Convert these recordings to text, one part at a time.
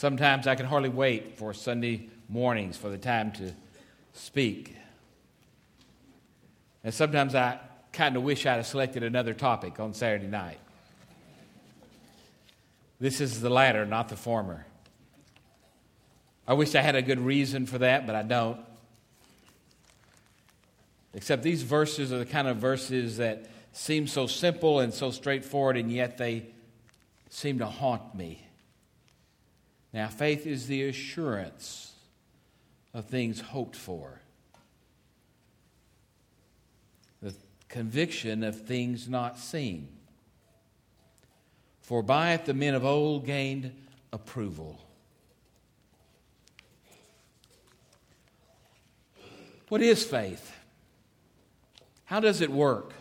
Sometimes I can hardly wait for Sunday mornings for the time to speak. And sometimes I kind of wish I'd have selected another topic on Saturday night. This is the latter, not the former. I wish I had a good reason for that, but I don't. Except these verses are the kind of verses that seem so simple and so straightforward, and yet they seem to haunt me. Now, faith is the assurance of things hoped for, the conviction of things not seen. For by it the men of old gained approval. What is faith? How does it work?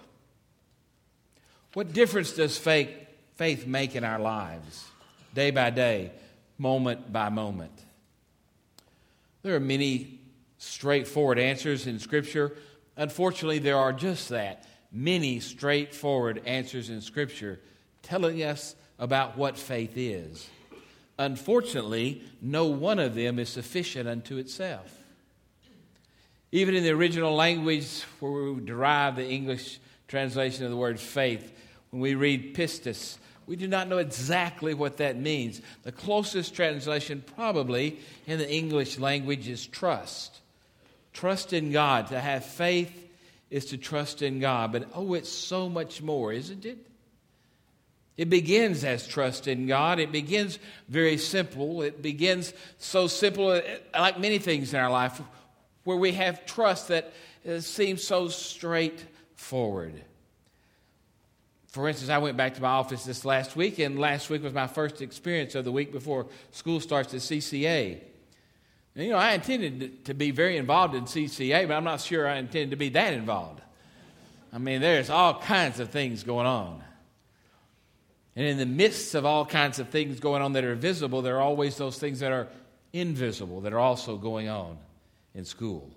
What difference does faith, make in our lives, day by day, moment by moment? There are many straightforward answers in Scripture. Unfortunately, there are just that many straightforward answers in Scripture telling us about what faith is. Unfortunately, no one of them is sufficient unto itself. Even in the original language where we derive the English translation of the word faith, when we read pistis, we do not know exactly what that means. The closest translation, probably in the English language, is trust. Trust in God. To have faith is to trust in God. But oh, it's so much more, isn't it? It begins as trust in God. It begins very simple. It begins so simple, uh, like many things in our life, where we have trust that seems so straightforward. For instance, I went back to my office this last week, and last week was my first experience of the week before school starts at CCA. And, you know, I intended to be very involved in CCA, but I'm not sure I intended to be that involved. I mean, there's all kinds of things going on. And in the midst of all kinds of things going on that are visible, there are always those things that are invisible that are also going on in school.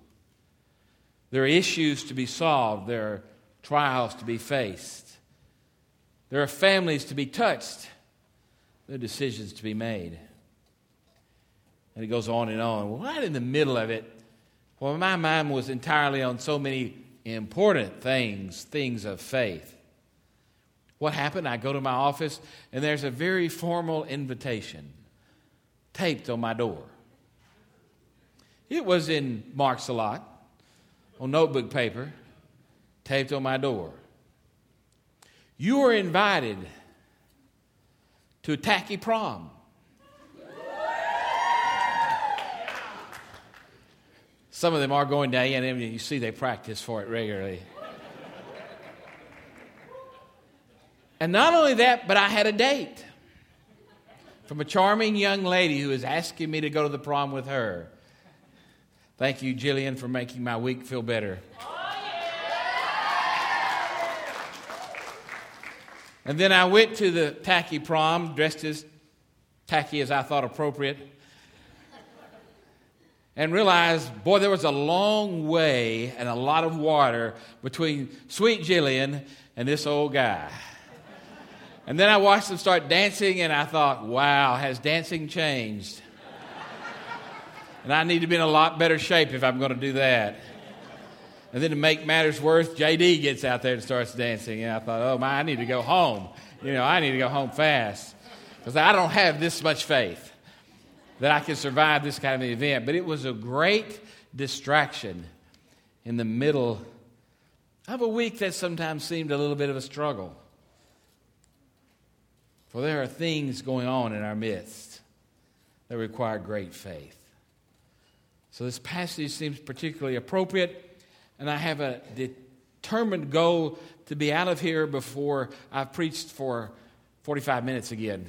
There are issues to be solved, there are trials to be faced. There are families to be touched, there are decisions to be made. And it goes on and on. Right in the middle of it, well, my mind was entirely on so many important things, things of faith. What happened? I go to my office, and there's a very formal invitation taped on my door. It was in Marks-A-Lot, on notebook paper, taped on my door. You are invited to a tacky prom. Some of them are going to A&M, and you see they practice for it regularly. and not only that, but I had a date from a charming young lady who is asking me to go to the prom with her. Thank you, Jillian, for making my week feel better. And then I went to the tacky prom, dressed as tacky as I thought appropriate, and realized, boy, there was a long way and a lot of water between sweet Jillian and this old guy. And then I watched them start dancing, and I thought, wow, has dancing changed? And I need to be in a lot better shape if I'm going to do that. And then to make matters worse, JD gets out there and starts dancing. And I thought, oh my, I need to go home. You know, I need to go home fast. Because I don't have this much faith that I can survive this kind of an event. But it was a great distraction in the middle of a week that sometimes seemed a little bit of a struggle. For there are things going on in our midst that require great faith. So this passage seems particularly appropriate and I have a determined goal to be out of here before I've preached for 45 minutes again.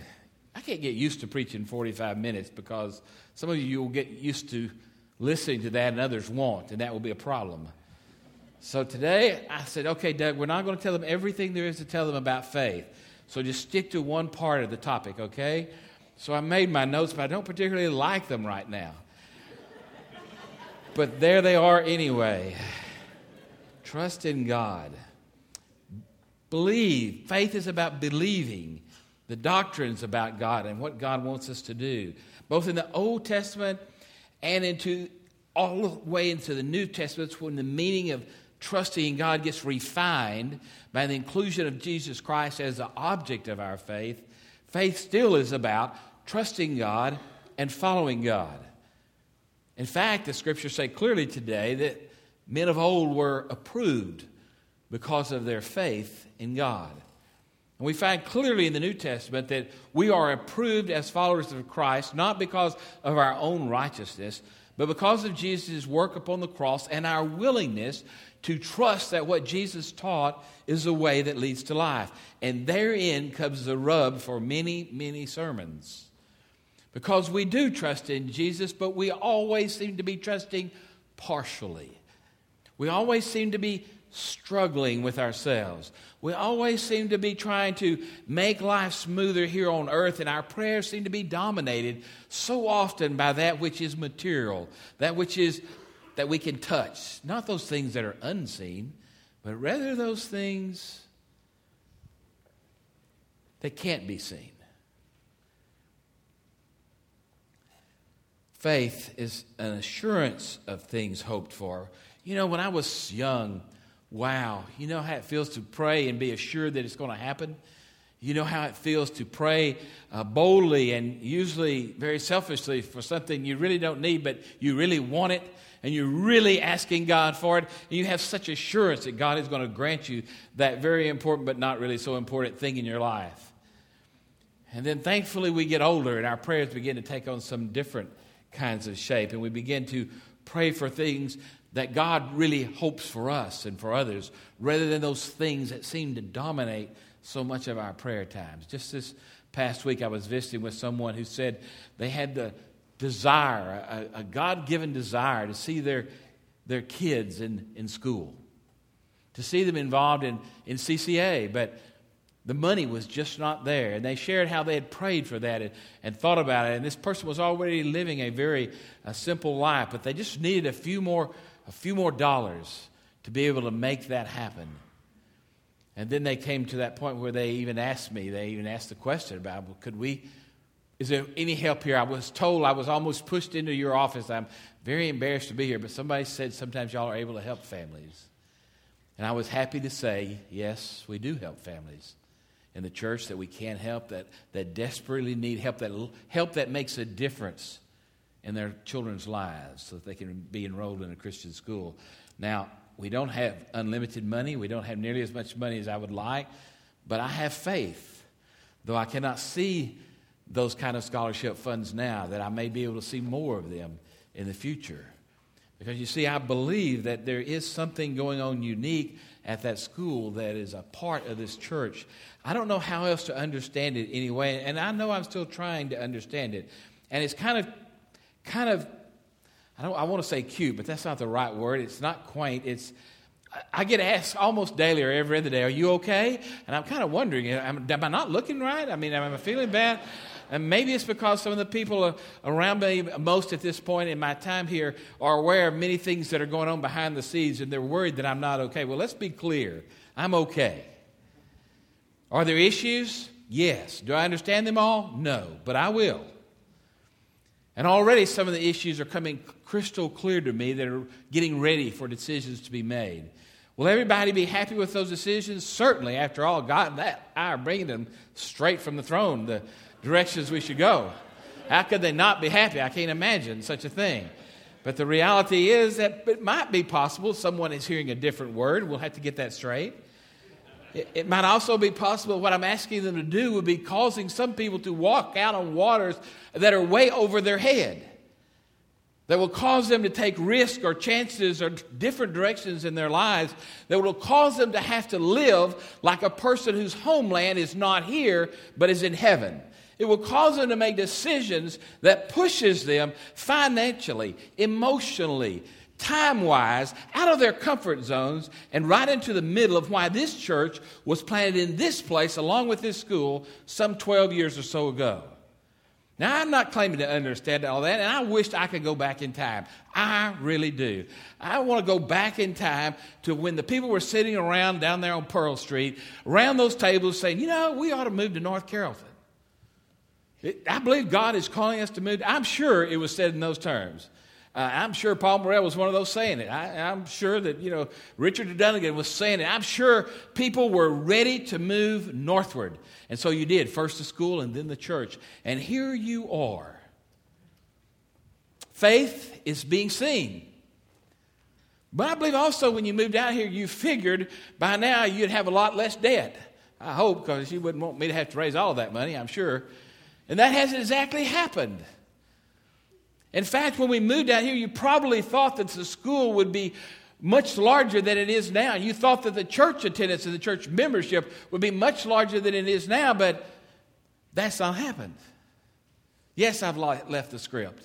I can't get used to preaching 45 minutes because some of you will get used to listening to that and others won't, and that will be a problem. So today I said, okay, Doug, we're not going to tell them everything there is to tell them about faith. So just stick to one part of the topic, okay? So I made my notes, but I don't particularly like them right now. but there they are anyway. Trust in God. Believe. Faith is about believing the doctrines about God and what God wants us to do, both in the Old Testament and into all the way into the New Testament, when the meaning of trusting in God gets refined by the inclusion of Jesus Christ as the object of our faith, faith still is about trusting God and following God. In fact, the scriptures say clearly today that men of old were approved because of their faith in God. And we find clearly in the New Testament that we are approved as followers of Christ not because of our own righteousness, but because of Jesus' work upon the cross and our willingness to trust that what Jesus taught is the way that leads to life. And therein comes the rub for many, many sermons. Because we do trust in Jesus, but we always seem to be trusting partially. We always seem to be struggling with ourselves. We always seem to be trying to make life smoother here on earth, and our prayers seem to be dominated so often by that which is material, that which is that we can touch, not those things that are unseen, but rather those things that can't be seen. Faith is an assurance of things hoped for. You know, when I was young, wow, you know how it feels to pray and be assured that it's going to happen? You know how it feels to pray uh, boldly and usually very selfishly for something you really don't need, but you really want it, and you're really asking God for it, and you have such assurance that God is going to grant you that very important but not really so important thing in your life. And then thankfully we get older and our prayers begin to take on some different kinds of shape, and we begin to pray for things that God really hopes for us and for others, rather than those things that seem to dominate so much of our prayer times. Just this past week, I was visiting with someone who said they had the desire, a, a God given desire, to see their, their kids in, in school, to see them involved in, in CCA, but the money was just not there. And they shared how they had prayed for that and, and thought about it. And this person was already living a very a simple life, but they just needed a few more, a few more dollars to be able to make that happen. And then they came to that point where they even asked me, they even asked the question about, well, could we, is there any help here? I was told I was almost pushed into your office. I'm very embarrassed to be here, but somebody said sometimes y'all are able to help families. And I was happy to say, yes, we do help families in the church that we can't help, that, that desperately need help, that help that makes a difference in their children's lives so that they can be enrolled in a Christian school. Now, we don't have unlimited money. We don't have nearly as much money as I would like, but I have faith, though I cannot see those kind of scholarship funds now, that I may be able to see more of them in the future. Because you see, I believe that there is something going on unique at that school that is a part of this church. I don't know how else to understand it anyway, and I know I'm still trying to understand it. And it's kind of, kind of, I don't, I want to say cute, but that's not the right word. It's not quaint. It's, I get asked almost daily or every other day, "Are you okay?" And I'm kind of wondering, am, am I not looking right? I mean, am I feeling bad? And maybe it's because some of the people around me, most at this point in my time here, are aware of many things that are going on behind the scenes and they're worried that I'm not okay. Well, let's be clear I'm okay. Are there issues? Yes. Do I understand them all? No, but I will. And already some of the issues are coming crystal clear to me that are getting ready for decisions to be made. Will everybody be happy with those decisions? Certainly. After all, God and that I are bringing them straight from the throne. The directions we should go. How could they not be happy? I can't imagine such a thing. But the reality is that it might be possible someone is hearing a different word. We'll have to get that straight. It, it might also be possible what I'm asking them to do would be causing some people to walk out on waters that are way over their head, that will cause them to take risks or chances or different directions in their lives, that will cause them to have to live like a person whose homeland is not here but is in heaven. It will cause them to make decisions that pushes them financially, emotionally, time-wise out of their comfort zones and right into the middle of why this church was planted in this place along with this school some 12 years or so ago. Now, I'm not claiming to understand all that, and I wish I could go back in time. I really do. I want to go back in time to when the people were sitting around down there on Pearl Street, around those tables saying, you know, we ought to move to North Carrollton. I believe God is calling us to move. I'm sure it was said in those terms. Uh, I'm sure Paul Morrell was one of those saying it. I, am sure that, you know, Richard Dunnigan was saying it. I'm sure people were ready to move northward. And so you did, first the school and then the church. And here you are. Faith is being seen. But I believe also when you moved out here, you figured by now you'd have a lot less debt. I hope, because you wouldn't want me to have to raise all that money, I'm sure. And that hasn't exactly happened. In fact, when we moved out here, you probably thought that the school would be much larger than it is now. You thought that the church attendance and the church membership would be much larger than it is now, but that's not happened. Yes, I've left the script.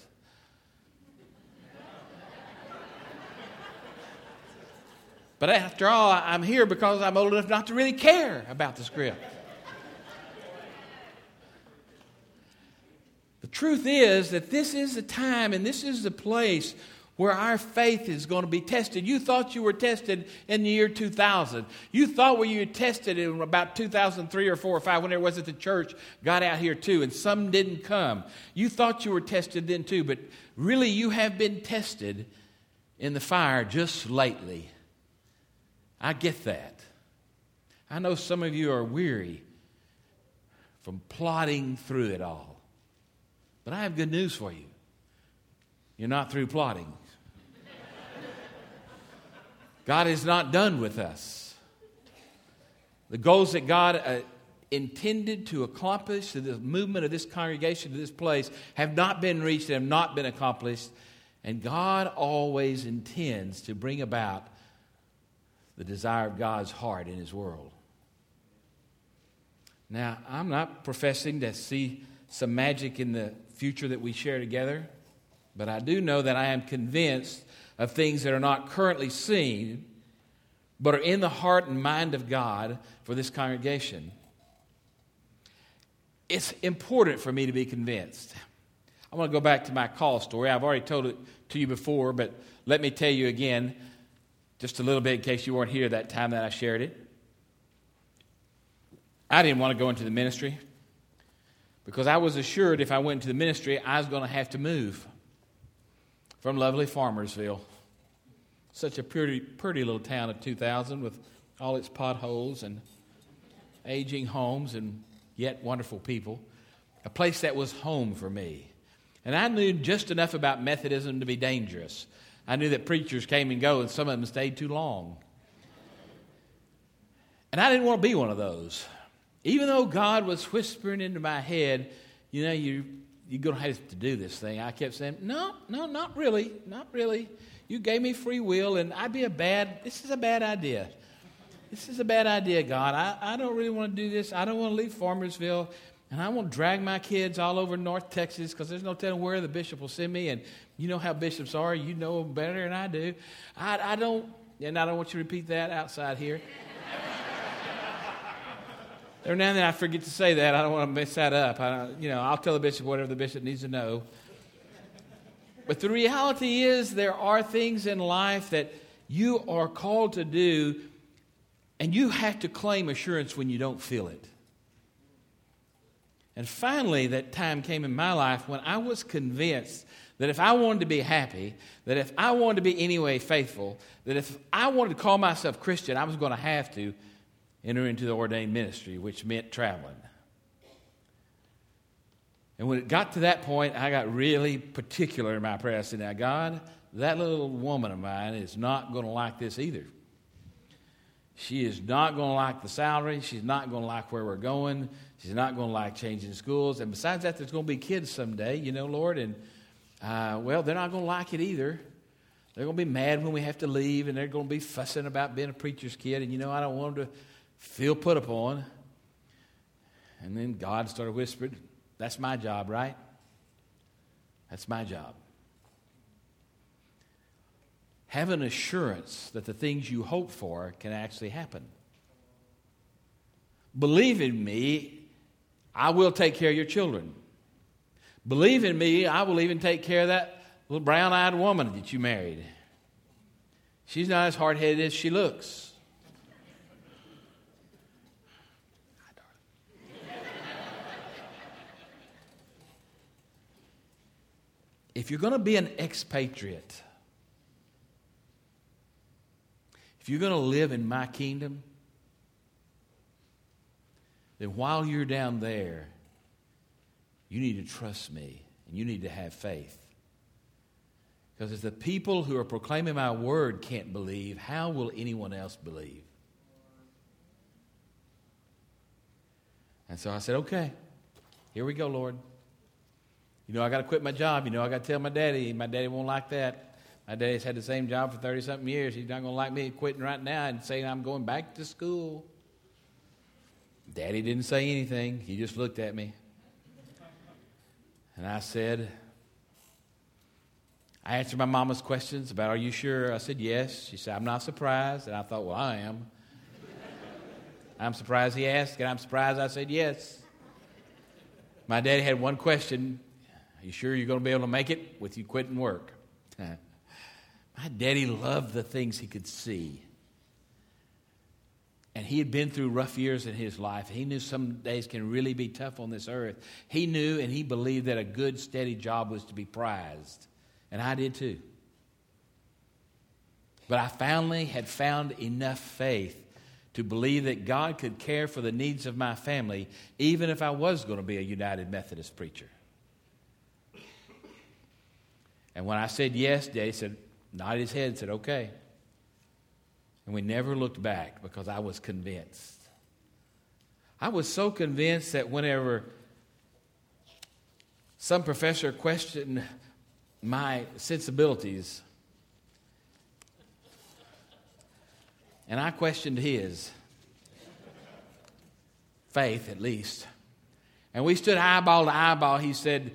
But after all, I'm here because I'm old enough not to really care about the script. The truth is that this is the time and this is the place where our faith is going to be tested. You thought you were tested in the year 2000. You thought where you were tested in about 2003 or 4 or 5, when there was at the church, got out here too, and some didn't come. You thought you were tested then too, but really you have been tested in the fire just lately. I get that. I know some of you are weary from plodding through it all. But I have good news for you. You're not through plotting. God is not done with us. The goals that God uh, intended to accomplish, the movement of this congregation to this place, have not been reached have not been accomplished. And God always intends to bring about the desire of God's heart in His world. Now, I'm not professing to see some magic in the future that we share together, but I do know that I am convinced of things that are not currently seen, but are in the heart and mind of God for this congregation. It's important for me to be convinced. I want to go back to my call story. I've already told it to you before, but let me tell you again. Just a little bit in case you weren't here that time that I shared it. I didn't want to go into the ministry because I was assured if I went into the ministry, I was going to have to move from lovely Farmersville. Such a pretty, pretty little town of 2,000 with all its potholes and aging homes and yet wonderful people. A place that was home for me. And I knew just enough about Methodism to be dangerous. I knew that preachers came and go, and some of them stayed too long. And I didn't want to be one of those. Even though God was whispering into my head, you know, you, you're going to have to do this thing, I kept saying, no, no, not really, not really. You gave me free will, and I'd be a bad, this is a bad idea. This is a bad idea, God. I, I don't really want to do this. I don't want to leave Farmersville. And I won't drag my kids all over North Texas because there's no telling where the bishop will send me. And you know how bishops are. You know them better than I do. I, I don't, and I don't want you to repeat that outside here. Every now and then I forget to say that. I don't want to mess that up. I, you know, I'll tell the bishop whatever the bishop needs to know. But the reality is, there are things in life that you are called to do, and you have to claim assurance when you don't feel it. And finally, that time came in my life when I was convinced that if I wanted to be happy, that if I wanted to be anyway faithful, that if I wanted to call myself Christian, I was going to have to enter into the ordained ministry, which meant traveling. And when it got to that point, I got really particular in my prayer. I said, Now, God, that little woman of mine is not going to like this either. She is not going to like the salary. She's not going to like where we're going. She's not going to like changing schools. And besides that, there's going to be kids someday, you know, Lord. And, uh, well, they're not going to like it either. They're going to be mad when we have to leave, and they're going to be fussing about being a preacher's kid. And, you know, I don't want them to feel put upon. And then God started whispering, That's my job, right? That's my job. Have an assurance that the things you hope for can actually happen. Believe in me, I will take care of your children. Believe in me, I will even take care of that little brown eyed woman that you married. She's not as hard headed as she looks. If you're going to be an expatriate, if you're going to live in my kingdom, then while you're down there, you need to trust me and you need to have faith. Because if the people who are proclaiming my word can't believe, how will anyone else believe? And so I said, okay, here we go, Lord. You know, I got to quit my job. You know, I got to tell my daddy. My daddy won't like that. My daddy's had the same job for 30 something years. He's not going to like me quitting right now and saying I'm going back to school. Daddy didn't say anything. He just looked at me. And I said, I answered my mama's questions about, Are you sure? I said, Yes. She said, I'm not surprised. And I thought, Well, I am. I'm surprised he asked, and I'm surprised I said yes. My daddy had one question You sure you're going to be able to make it with you quitting work? My daddy loved the things he could see. And he had been through rough years in his life. He knew some days can really be tough on this earth. He knew and he believed that a good, steady job was to be prized. And I did too. But I finally had found enough faith to believe that God could care for the needs of my family, even if I was going to be a United Methodist preacher. And when I said yes, Daddy said, nodded his head and said, okay. And we never looked back because I was convinced. I was so convinced that whenever some professor questioned my sensibilities, and I questioned his faith, at least. And we stood eyeball to eyeball. He said,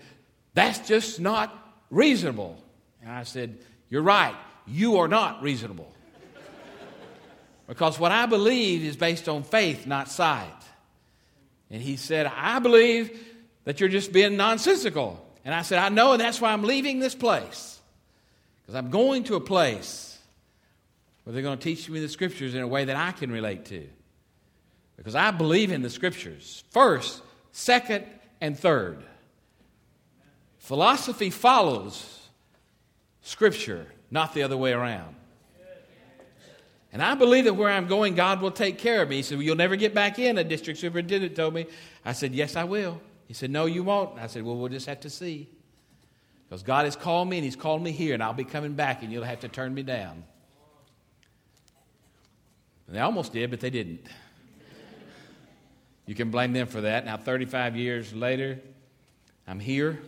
That's just not reasonable. And I said, You're right. You are not reasonable. because what I believe is based on faith, not sight. And he said, I believe that you're just being nonsensical. And I said, I know, and that's why I'm leaving this place. Because I'm going to a place where they're going to teach me the scriptures in a way that I can relate to. Because I believe in the scriptures first, second, and third. Philosophy follows scripture, not the other way around. And I believe that where I'm going, God will take care of me. He said, well, You'll never get back in, a district superintendent told me. I said, Yes, I will. He said, No, you won't. I said, Well, we'll just have to see. Because God has called me and He's called me here, and I'll be coming back, and you'll have to turn me down. And they almost did, but they didn't. You can blame them for that. Now, 35 years later, I'm here.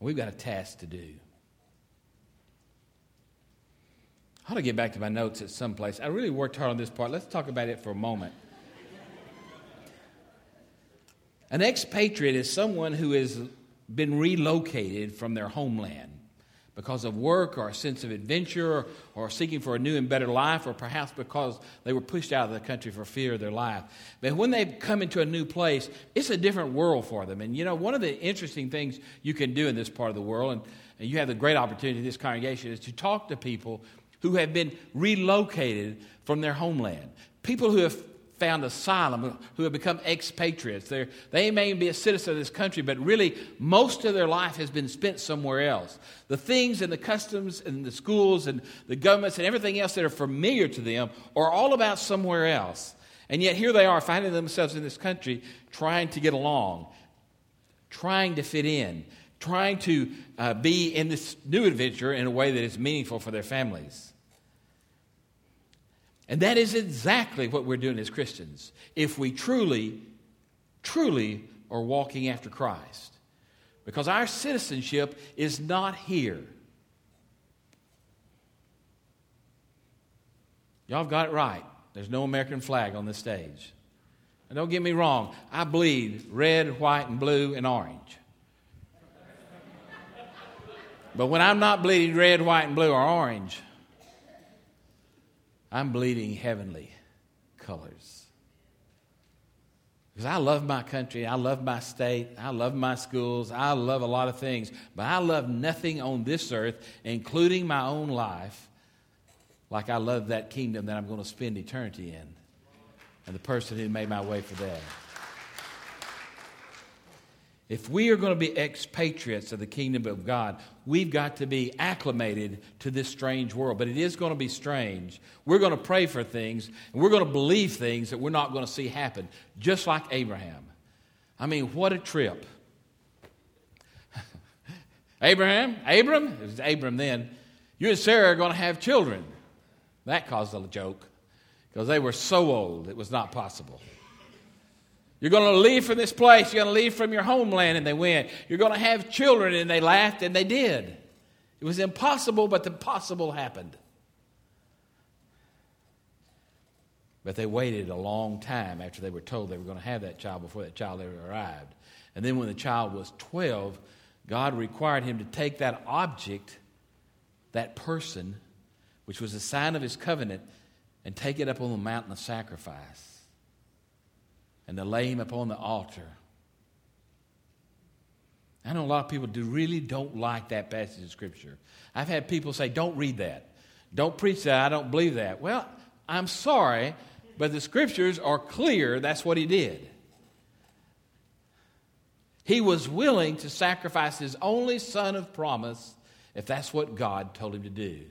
We've got a task to do. I ought to get back to my notes at some place. I really worked hard on this part. Let's talk about it for a moment. An expatriate is someone who has been relocated from their homeland because of work or a sense of adventure or, or, seeking for a new and better life, or perhaps because they were pushed out of the country for fear of their life. But when they come into a new place, it's a different world for them. And you know, one of the interesting things you can do in this part of the world, and, and you have the great opportunity in this congregation, is to talk to people who have been relocated from their homeland. People who have found asylum, who have become expatriates. They're, they may be a citizen of this country, but really most of their life has been spent somewhere else. The things and the customs and the schools and the governments and everything else that are familiar to them are all about somewhere else. And yet here they are finding themselves in this country trying to get along, trying to fit in, trying to uh, be in this new adventure in a way that is meaningful for their families. And that is exactly what we're doing as Christians. If we truly, truly are walking after Christ. Because our citizenship is not here. Y'all have got it right. There's no American flag on this stage. And don't get me wrong, I bleed red, white, and blue, and orange. But when I'm not bleeding red, white, and blue, or orange, I'm bleeding heavenly colors. Because I love my country, I love my state, I love my schools, I love a lot of things, but I love nothing on this earth, including my own life, like I love that kingdom that I'm going to spend eternity in and the person who made my way for that. If we are going to be expatriates of the kingdom of God, we've got to be acclimated to this strange world. But it is going to be strange. We're going to pray for things, and we're going to believe things that we're not going to see happen, just like Abraham. I mean, what a trip. Abraham, Abram, it was Abram then, you and Sarah are going to have children. That caused a joke because they were so old it was not possible. You're going to leave from this place. You're going to leave from your homeland. And they went. You're going to have children. And they laughed, and they did. It was impossible, but the possible happened. But they waited a long time after they were told they were going to have that child before that child ever arrived. And then when the child was 12, God required him to take that object, that person, which was a sign of his covenant, and take it up on the mountain of sacrifice and lay him upon the altar. I know a lot of people do really don't like that passage of Scripture. I've had people say, don't read that. Don't preach that. I don't believe that. Well, I'm sorry, but the Scriptures are clear that's what he did. He was willing to sacrifice his only son of promise if that's what God told him to do.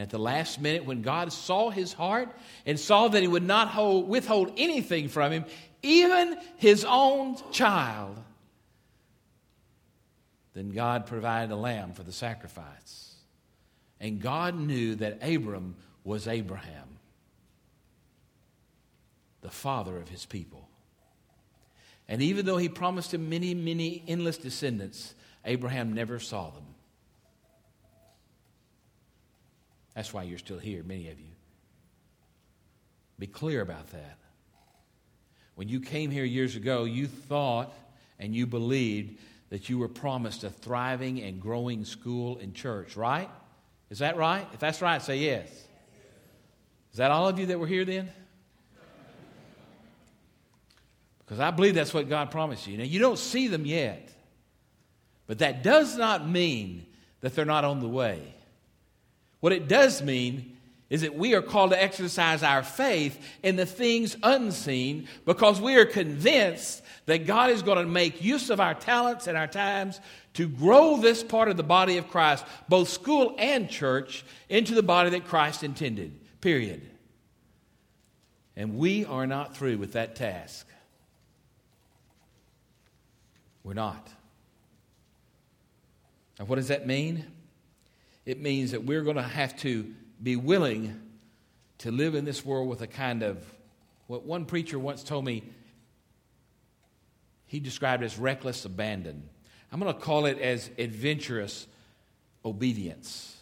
And at the last minute, when God saw his heart and saw that he would not hold, withhold anything from him, even his own child, then God provided a lamb for the sacrifice. And God knew that Abram was Abraham, the father of his people. And even though he promised him many, many endless descendants, Abraham never saw them. That's why you're still here, many of you. Be clear about that. When you came here years ago, you thought and you believed that you were promised a thriving and growing school and church, right? Is that right? If that's right, say yes. Is that all of you that were here then? Because I believe that's what God promised you. Now, you don't see them yet, but that does not mean that they're not on the way. What it does mean is that we are called to exercise our faith in the things unseen because we are convinced that God is going to make use of our talents and our times to grow this part of the body of Christ, both school and church, into the body that Christ intended. Period. And we are not through with that task. We're not. And what does that mean? It means that we're going to have to be willing to live in this world with a kind of what one preacher once told me he described as reckless abandon. I'm going to call it as adventurous obedience.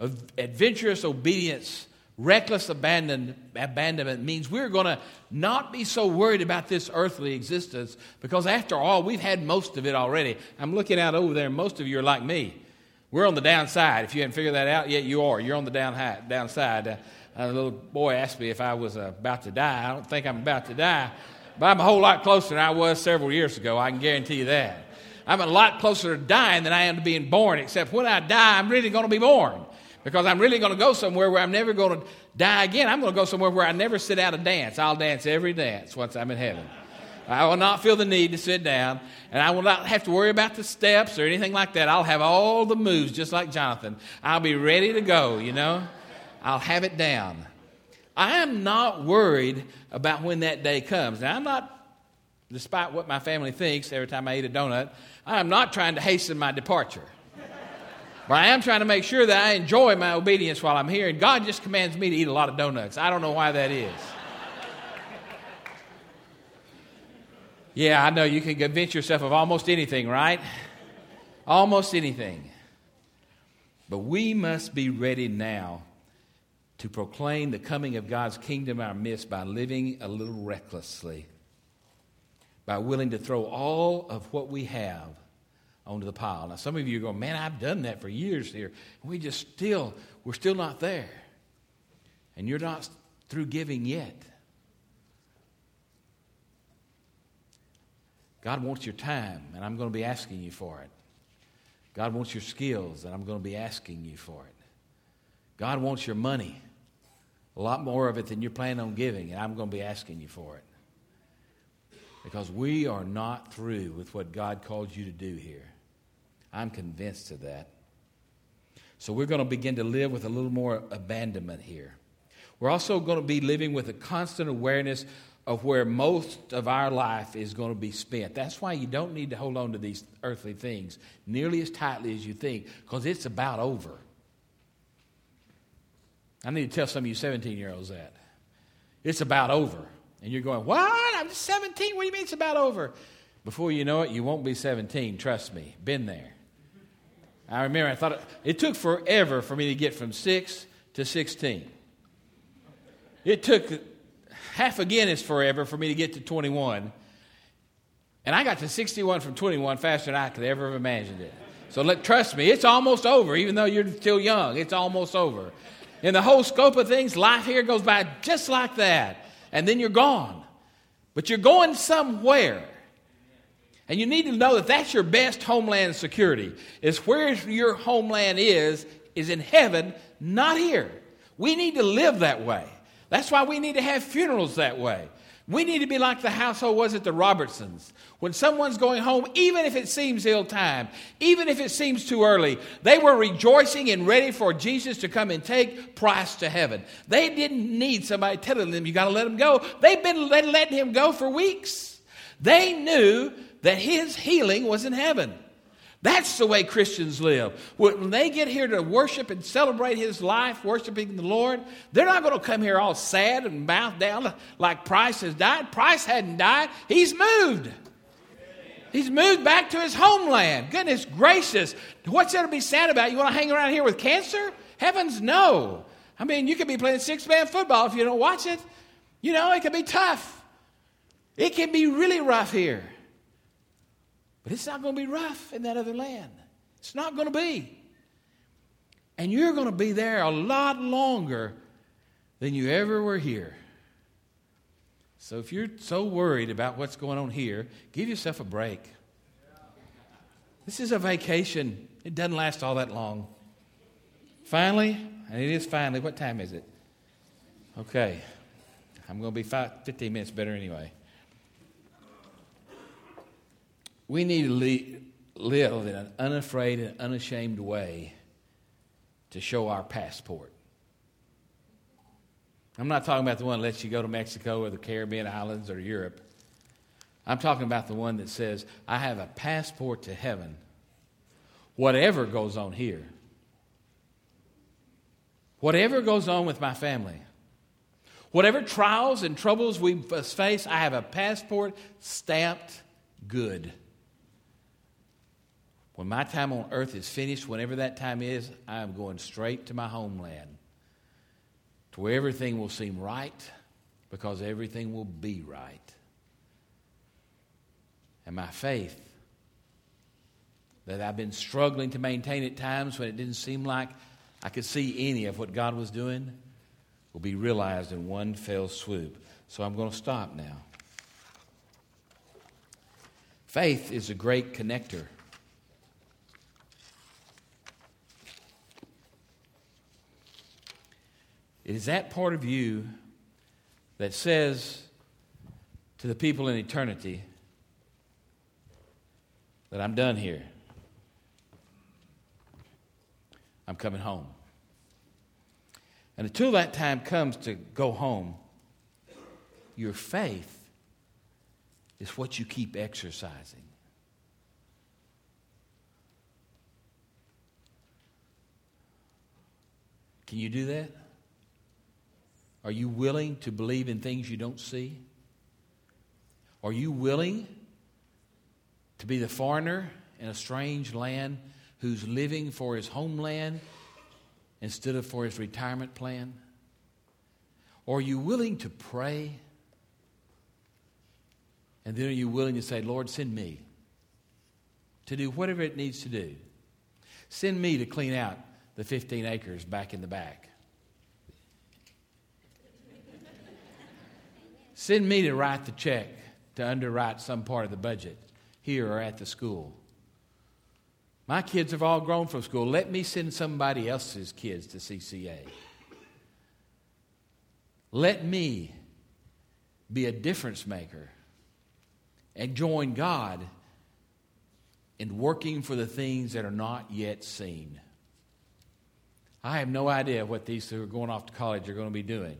Adventurous obedience, reckless abandon, abandonment means we're going to not be so worried about this earthly existence because, after all, we've had most of it already. I'm looking out over there, most of you are like me. We're on the downside. If you haven't figured that out yet, you are. You're on the down high, downside. Uh, a little boy asked me if I was uh, about to die. I don't think I'm about to die, but I'm a whole lot closer than I was several years ago. I can guarantee you that. I'm a lot closer to dying than I am to being born, except when I die, I'm really going to be born because I'm really going to go somewhere where I'm never going to die again. I'm going to go somewhere where I never sit out a dance. I'll dance every dance once I'm in heaven. I will not feel the need to sit down, and I will not have to worry about the steps or anything like that. I'll have all the moves just like Jonathan. I'll be ready to go, you know. I'll have it down. I am not worried about when that day comes. Now, I'm not, despite what my family thinks every time I eat a donut, I am not trying to hasten my departure. But I am trying to make sure that I enjoy my obedience while I'm here, and God just commands me to eat a lot of donuts. I don't know why that is. Yeah, I know you can convince yourself of almost anything, right? Almost anything. But we must be ready now to proclaim the coming of God's kingdom in our midst by living a little recklessly, by willing to throw all of what we have onto the pile. Now, some of you are going, man, I've done that for years here. We just still, we're still not there. And you're not through giving yet. God wants your time, and I'm going to be asking you for it. God wants your skills, and I'm going to be asking you for it. God wants your money, a lot more of it than you're planning on giving, and I'm going to be asking you for it. because we are not through with what God called you to do here. I'm convinced of that. So we're going to begin to live with a little more abandonment here. We're also going to be living with a constant awareness of where most of our life is going to be spent. That's why you don't need to hold on to these earthly things nearly as tightly as you think, because it's about over. I need to tell some of you 17 year olds that. It's about over. And you're going, What? I'm 17? What do you mean it's about over? Before you know it, you won't be 17. Trust me. Been there. I remember I thought it, it took forever for me to get from 6 to 16. It took half again is forever for me to get to 21. And I got to 61 from 21 faster than I could ever have imagined it. So let, trust me, it's almost over, even though you're still young. It's almost over. In the whole scope of things, life here goes by just like that. And then you're gone. But you're going somewhere. And you need to know that that's your best homeland security. Is where your homeland is, is in heaven, not here. We need to live that way. That's why we need to have funerals that way. We need to be like the household was at the Robertsons. When someone's going home, even if it seems ill timed, even if it seems too early, they were rejoicing and ready for Jesus to come and take Price to heaven. They didn't need somebody telling them, you got to let him go. They've been letting him go for weeks. They knew that his healing was in heaven. That's the way Christians live. When they get here to worship and celebrate his life, worshiping the Lord, they're not going to come here all sad and mouth down like Price has died. Price hadn't died, he's moved. He's moved back to his homeland. Goodness gracious. What's there to be sad about? You want to hang around here with cancer? Heavens, no. I mean, you could be playing six man football if you don't watch it. You know, it can be tough. It can be really rough here. But it's not going to be rough in that other land. It's not going to be. And you're going to be there a lot longer than you ever were here. So if you're so worried about what's going on here, give yourself a break. This is a vacation. It doesn't last all that long. Finally, and it is finally, what time is it? Okay. I'm going to be five, 15 minutes better anyway. We need to live in an unafraid and unashamed way to show our passport. I'm not talking about the one that lets you go to Mexico or the Caribbean islands or Europe. I'm talking about the one that says, I have a passport to heaven, whatever goes on here. Whatever goes on with my family, whatever trials and troubles we face, I have a passport stamped good. When my time on earth is finished, whenever that time is, I am going straight to my homeland to where everything will seem right because everything will be right. And my faith that I've been struggling to maintain at times when it didn't seem like I could see any of what God was doing will be realized in one fell swoop. So I'm going to stop now. Faith is a great connector. It is that part of you that says to the people in eternity that I'm done here. I'm coming home. And until that time comes to go home, your faith is what you keep exercising. Can you do that? Are you willing to believe in things you don't see? Are you willing to be the foreigner in a strange land who's living for his homeland instead of for his retirement plan? Are you willing to pray? And then are you willing to say, Lord, send me to do whatever it needs to do? Send me to clean out the 15 acres back in the back. Send me to write the check to underwrite some part of the budget here or at the school. My kids have all grown from school. Let me send somebody else's kids to CCA. Let me be a difference maker and join God in working for the things that are not yet seen. I have no idea what these who are going off to college are going to be doing.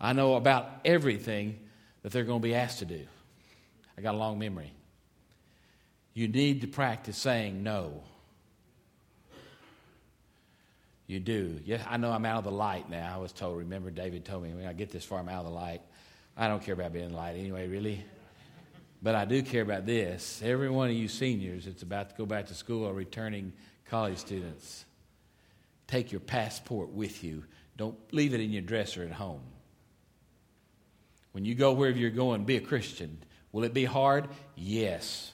I know about everything that they're going to be asked to do. I got a long memory. You need to practice saying no. You do. Yes, I know I'm out of the light now. I was told, remember, David told me, when I get this far, I'm out of the light. I don't care about being in the light anyway, really. But I do care about this. Every one of you seniors that's about to go back to school or returning college students, take your passport with you. Don't leave it in your dresser at home. When you go wherever you're going, be a Christian. Will it be hard? Yes.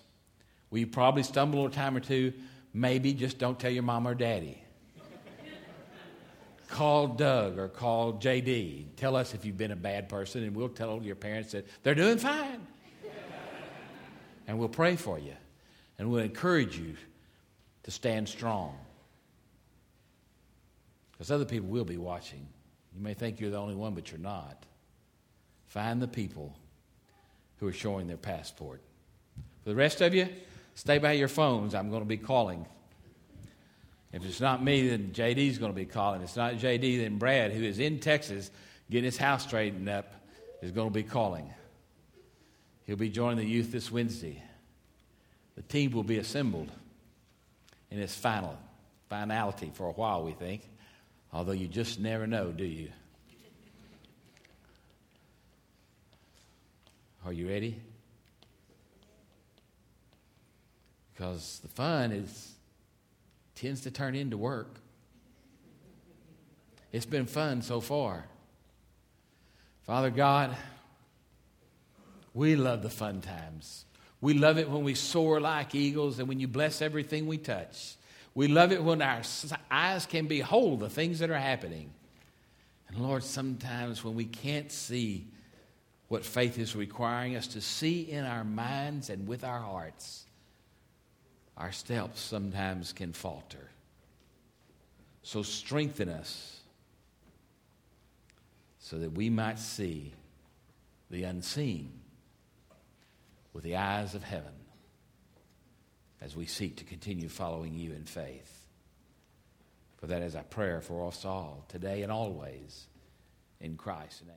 Will you probably stumble a time or two? Maybe. Just don't tell your mom or daddy call Doug or call JD. Tell us if you've been a bad person, and we'll tell your parents that they're doing fine. and we'll pray for you, and we'll encourage you to stand strong. Because other people will be watching. You may think you're the only one, but you're not. Find the people who are showing their passport. For the rest of you, stay by your phones. I'm going to be calling if it's not me, then JD's going to be calling. If it's not JD, then Brad, who is in Texas getting his house straightened up, is going to be calling. He'll be joining the youth this Wednesday. The team will be assembled in its final finality for a while, we think. Although you just never know, do you? Are you ready? Because the fun is tends to turn into work. It's been fun so far. Father God, we love the fun times. We love it when we soar like eagles and when you bless everything we touch. We love it when our eyes can behold the things that are happening. And Lord, sometimes when we can't see what faith is requiring us to see in our minds and with our hearts, our steps sometimes can falter. So strengthen us so that we might see the unseen with the eyes of heaven as we seek to continue following you in faith. For that is our prayer for us all, today and always, in Christ's name.